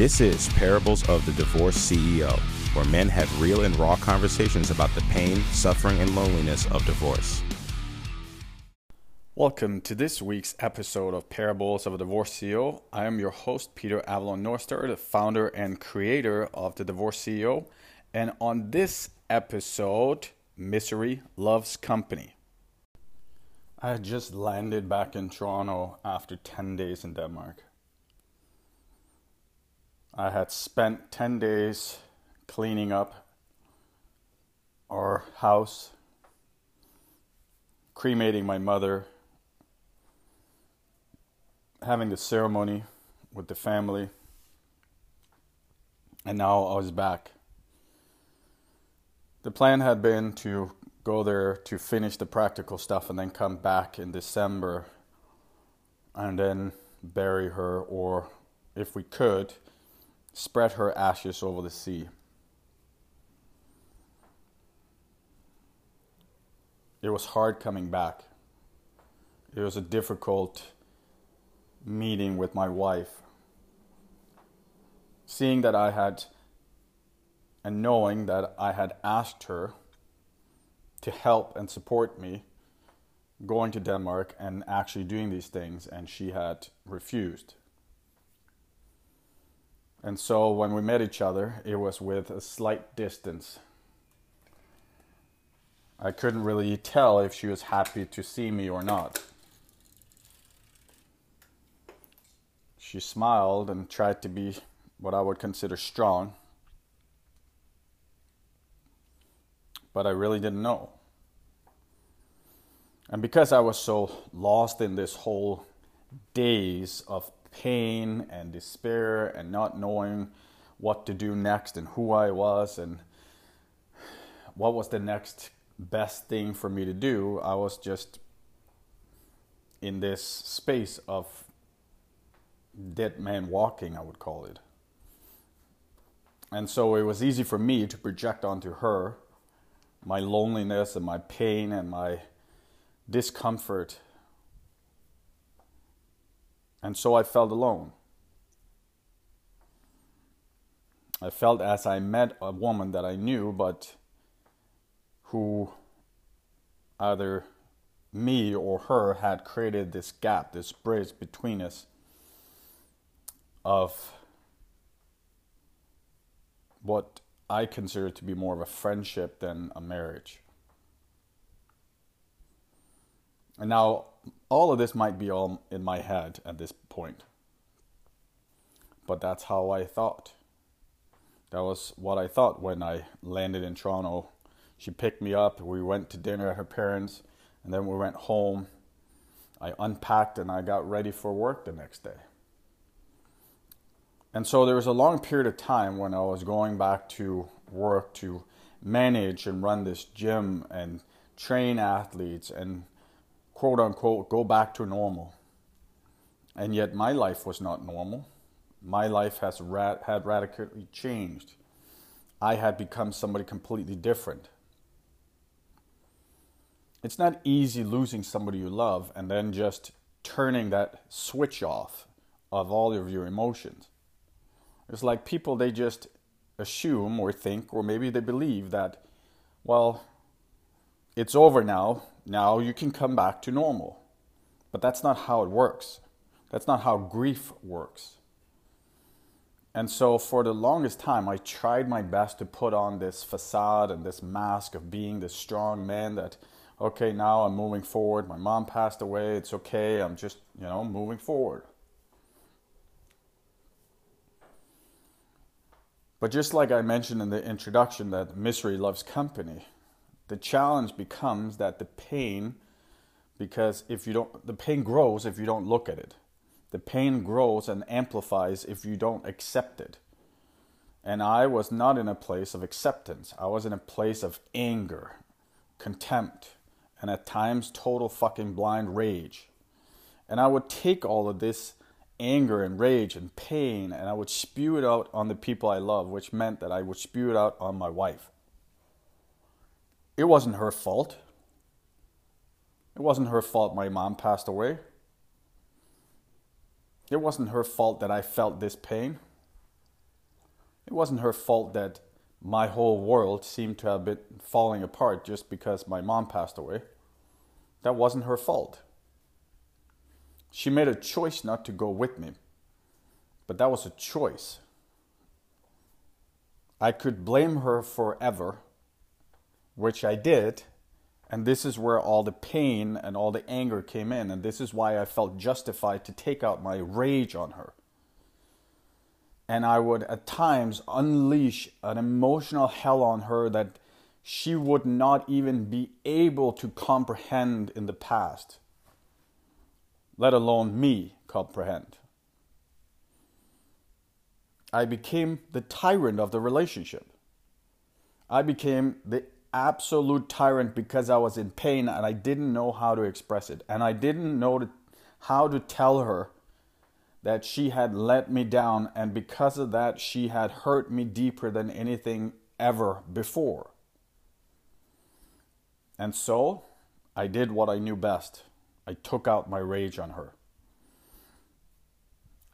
This is Parables of the Divorced CEO, where men have real and raw conversations about the pain, suffering, and loneliness of divorce. Welcome to this week's episode of Parables of a Divorced CEO. I am your host, Peter Avalon Norster, the founder and creator of the Divorced CEO. And on this episode, Misery Loves Company. I just landed back in Toronto after 10 days in Denmark. I had spent 10 days cleaning up our house, cremating my mother, having the ceremony with the family, and now I was back. The plan had been to go there to finish the practical stuff and then come back in December and then bury her, or if we could, spread her ashes over the sea. It was hard coming back. It was a difficult meeting with my wife. Seeing that I had, and knowing that I had asked her to help and support me going to Denmark and actually doing these things, and she had refused. And so when we met each other, it was with a slight distance. I couldn't really tell if she was happy to see me or not. She smiled and tried to be what I would consider strong, but I really didn't know. And because I was so lost in this whole days of pain and despair and not knowing what to do next and who I was and what was the next best thing for me to do, I was just in this space of dead man walking, I would call it. And so it was easy for me to project onto her my loneliness and my pain and my discomfort and so I felt alone. I felt as I met a woman that I knew, but who either me or her had created this gap, this bridge between us of what I consider to be more of a friendship than a marriage. And now all of this might be all in my head at this point. But that's how I thought. That was what I thought when I landed in Toronto. She picked me up, we went to dinner at her parents', and then we went home. I unpacked and I got ready for work the next day. And so there was a long period of time when I was going back to work to manage and run this gym and train athletes and quote unquote go back to normal. And yet my life was not normal. My life has had radically changed. I had become somebody completely different. It's not easy losing somebody you love and then just turning that switch off of all of your emotions. It's like people, they just assume or think, or maybe they believe that, well, it's over now. Now you can come back to normal. But that's not how it works. That's not how grief works. And so, for the longest time, I tried my best to put on this facade and this mask of being this strong man that, okay, now I'm moving forward. My mom passed away. It's okay. I'm just, you know, moving forward. But just like I mentioned in the introduction, that misery loves company, the challenge becomes that the pain, because if you don't, the pain grows if you don't look at it. The pain grows and amplifies if you don't accept it. And I was not in a place of acceptance. I was in a place of anger, contempt, and at times total fucking blind rage. And I would take all of this anger and rage and pain and I would spew it out on the people I love, which meant that I would spew it out on my wife. It wasn't her fault. It wasn't her fault my mom passed away. It wasn't her fault that I felt this pain. It wasn't her fault that my whole world seemed to have been falling apart just because my mom passed away. That wasn't her fault. She made a choice not to go with me, but that was a choice. I could blame her forever, which I did, and this is where all the pain and all the anger came in, and this is why I felt justified to take out my rage on her. And I would at times unleash an emotional hell on her that she would not even be able to comprehend in the past, let alone me comprehend. I became the tyrant of the relationship. I became the absolute tyrant because I was in pain and I didn't know how to express it. And I didn't know how to tell her that she had let me down, and because of that, she had hurt me deeper than anything ever before. And so I did what I knew best I took out my rage on her.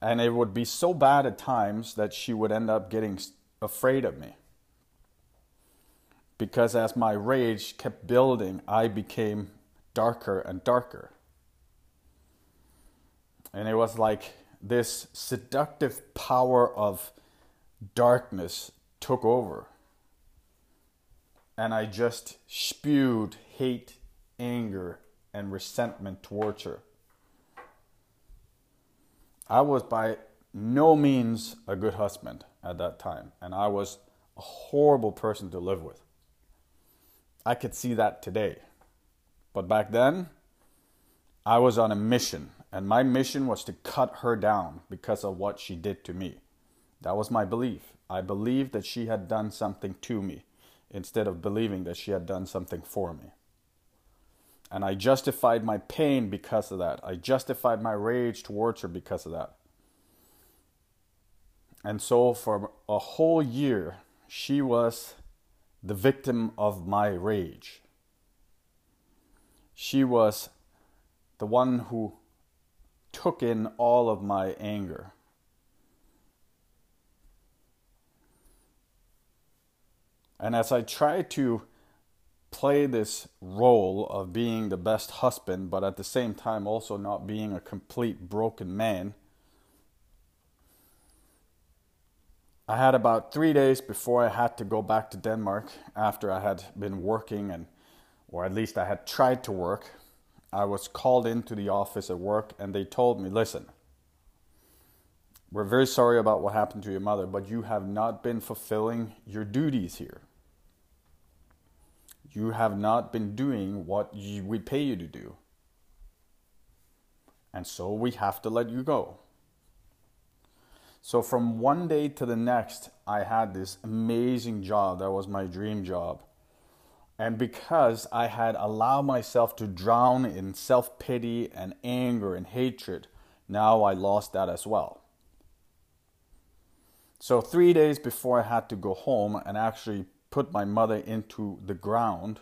And it would be so bad at times that she would end up getting afraid of me. Because as my rage kept building, I became darker and darker. And it was like this seductive power of darkness took over and I just spewed hate, anger, and resentment towards her. I was by no means a good husband at that time, and I was a horrible person to live with. I could see that today. But back then, I was on a mission, and my mission was to cut her down because of what she did to me. That was my belief. I believed that she had done something to me instead of believing that she had done something for me. And I justified my pain because of that. I justified my rage towards her because of that. And so, for a whole year, she was the victim of my rage. She was the one who took in all of my anger. And as I try to play this role of being the best husband, but at the same time also not being a complete broken man, I had about three days before I had to go back to Denmark after I had been working and or at least I had tried to work. I was called into the office at work and they told me, listen, we're very sorry about what happened to your mother, but you have not been fulfilling your duties here you have not been doing what you, we pay you to do. And so we have to let you go. So from one day to the next, I had this amazing job. That was my dream job. And because I had allowed myself to drown in self pity and anger and hatred, now I lost that as well. So, three days before I had to go home and actually put my mother into the ground,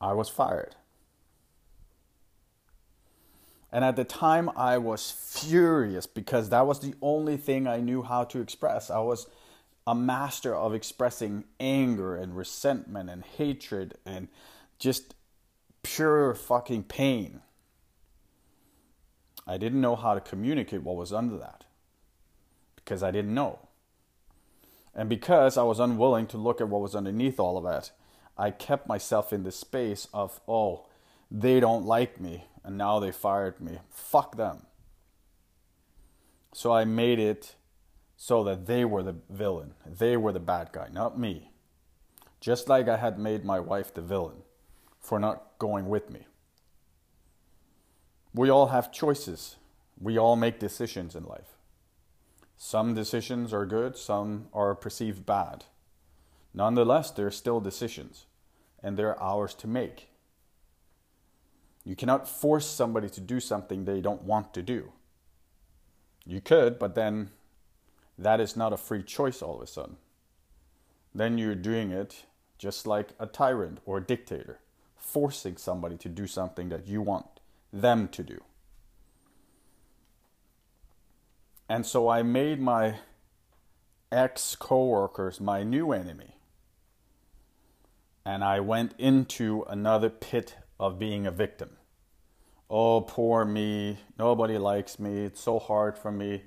I was fired. And at the time, I was furious because that was the only thing I knew how to express. I was a master of expressing anger and resentment and hatred and just pure fucking pain. I didn't know how to communicate what was under that because I didn't know. And because I was unwilling to look at what was underneath all of that, I kept myself in the space of, oh, they don't like me and now they fired me. Fuck them. So I made it so that they were the villain. They were the bad guy, not me. Just like I had made my wife the villain for not going with me. We all have choices. We all make decisions in life. Some decisions are good, some are perceived bad. Nonetheless, they're still decisions, and they're ours to make. You cannot force somebody to do something they don't want to do. You could, but then that is not a free choice all of a sudden. Then you're doing it just like a tyrant or a dictator, forcing somebody to do something that you want them to do. And so I made my ex coworkers my new enemy. And I went into another pit of being a victim. Oh, poor me. Nobody likes me. It's so hard for me.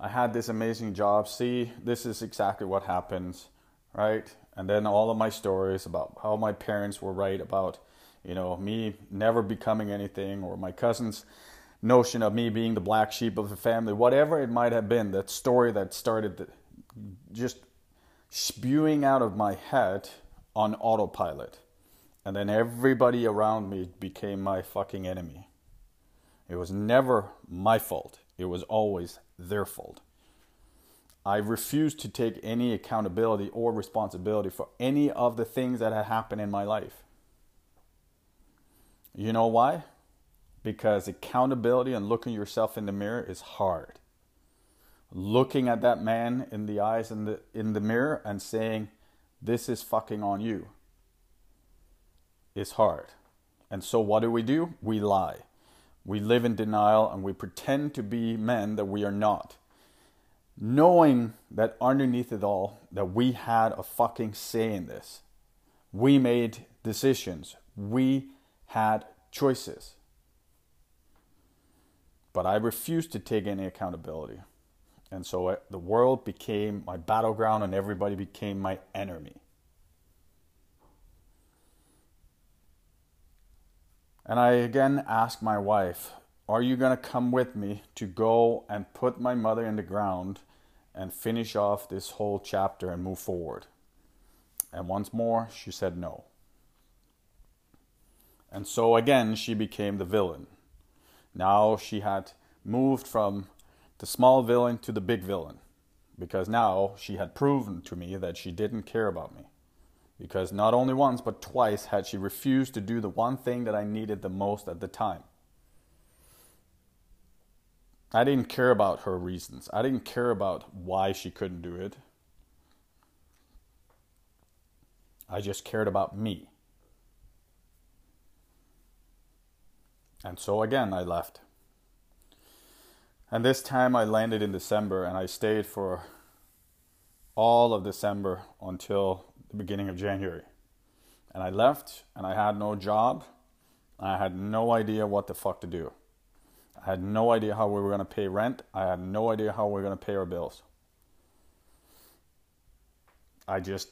I had this amazing job. See, this is exactly what happens, right? And then all of my stories about how my parents were right about, you know, me never becoming anything or my cousins notion of me being the black sheep of the family, whatever it might have been, that story that started just spewing out of my head on autopilot. And then everybody around me became my fucking enemy. It was never my fault, it was always their fault. I refused to take any accountability or responsibility for any of the things that had happened in my life. You know why? because accountability and looking yourself in the mirror is hard. Looking at that man in the eyes in the in the mirror and saying, "This is fucking on you," is hard. And so, what do we do? We lie. We live in denial and we pretend to be men that we are not. Knowing that underneath it all, that we had a fucking say in this. We made decisions. We had choices but I refused to take any accountability. And so uh, the world became my battleground and everybody became my enemy. And I again asked my wife, Are you going to come with me to go and put my mother in the ground and finish off this whole chapter and move forward? And once more, she said no. And so again, she became the villain. Now she had moved from the small villain to the big villain because now she had proven to me that she didn't care about me. Because not only once, but twice had she refused to do the one thing that I needed the most at the time. I didn't care about her reasons. I didn't care about why she couldn't do it. I just cared about me. And so again, I left. And this time I landed in December and I stayed for all of December until the beginning of January. And I left and I had no job. I had no idea what the fuck to do. I had no idea how we were going to pay rent. I had no idea how we were going to pay our bills. I just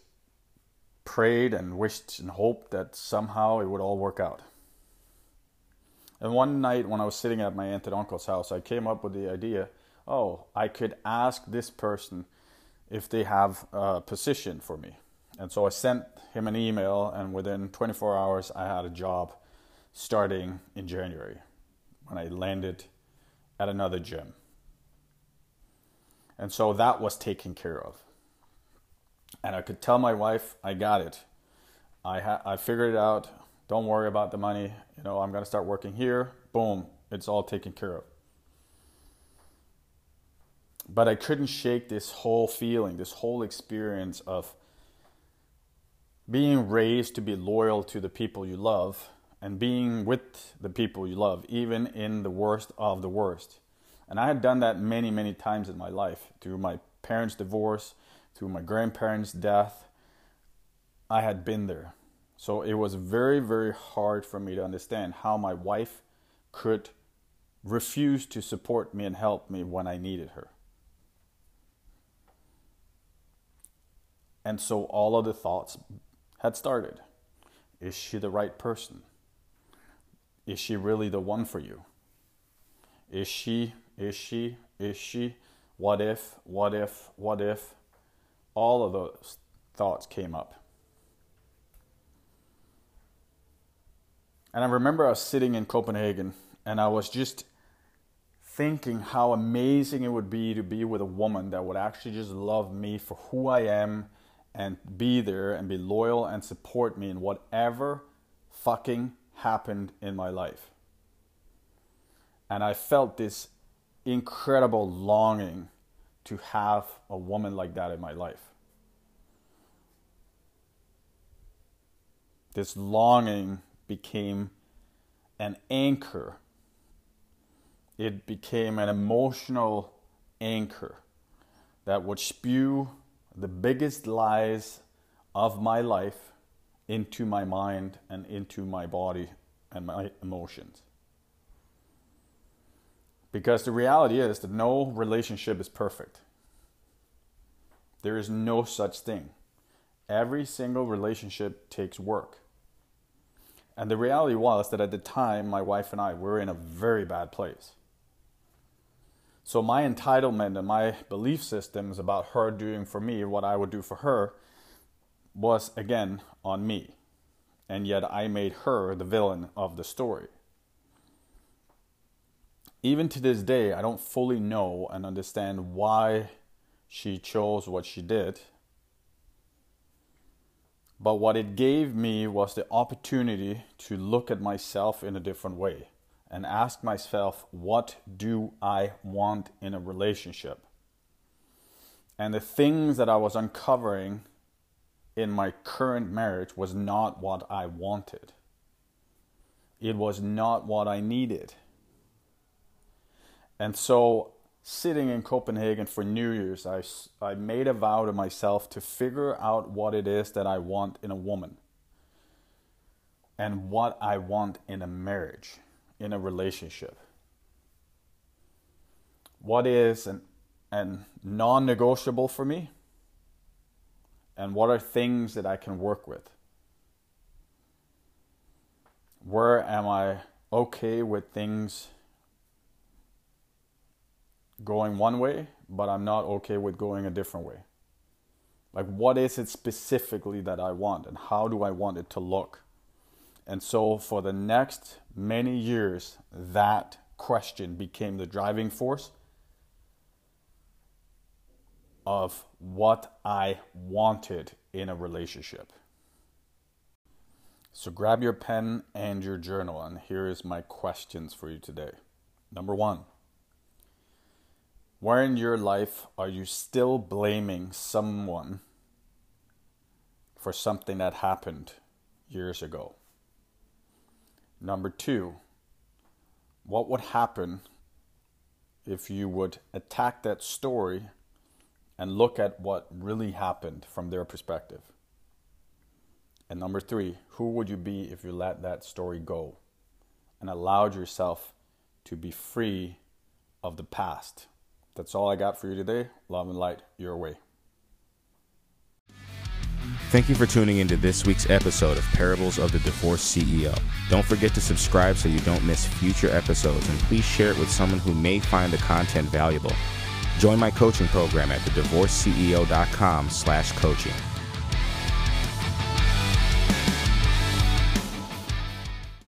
prayed and wished and hoped that somehow it would all work out. And one night when I was sitting at my aunt and uncle's house, I came up with the idea oh, I could ask this person if they have a position for me. And so I sent him an email, and within 24 hours, I had a job starting in January when I landed at another gym. And so that was taken care of. And I could tell my wife, I got it. I, ha- I figured it out. Don't worry about the money. You know, I'm going to start working here. Boom, it's all taken care of. But I couldn't shake this whole feeling, this whole experience of being raised to be loyal to the people you love and being with the people you love, even in the worst of the worst. And I had done that many, many times in my life through my parents' divorce, through my grandparents' death. I had been there. So it was very, very hard for me to understand how my wife could refuse to support me and help me when I needed her. And so all of the thoughts had started. Is she the right person? Is she really the one for you? Is she, is she, is she? What if, what if, what if? All of those thoughts came up. And I remember I was sitting in Copenhagen and I was just thinking how amazing it would be to be with a woman that would actually just love me for who I am and be there and be loyal and support me in whatever fucking happened in my life. And I felt this incredible longing to have a woman like that in my life. This longing became an anchor. It became an emotional anchor that would spew the biggest lies of my life into my mind and into my body and my emotions. Because the reality is that no relationship is perfect. There is no such thing. Every single relationship takes work. And the reality was that at the time, my wife and I were in a very bad place. So my entitlement and my belief systems about her doing for me what I would do for her was again on me. And yet I made her the villain of the story. Even to this day, I don't fully know and understand why she chose what she did but what it gave me was the opportunity to look at myself in a different way and ask myself, what do I want in a relationship? And the things that I was uncovering in my current marriage was not what I wanted. It was not what I needed. And so sitting in Copenhagen for New Year's, I, I made a vow to myself to figure out what it is that I want in a woman and what I want in a marriage, in a relationship. What is an, an non negotiable for me? And what are things that I can work with? Where am I okay with things going one way, but I'm not okay with going a different way. Like, what is it specifically that I want, and how do I want it to look? And so, for the next many years, that question became the driving force of what I wanted in a relationship. So, grab your pen and your journal, and here is my questions for you today. Number one. Where in your life are you still blaming someone for something that happened years ago? Number two, what would happen if you would attack that story and look at what really happened from their perspective? And number three, who would you be if you let that story go and allowed yourself to be free of the past? That's all I got for you today. Love and light your way. Thank you for tuning into this week's episode of Parables of the Divorced CEO. Don't forget to subscribe so you don't miss future episodes and please share it with someone who may find the content valuable. Join my coaching program at thedivorceceo.com slash coaching.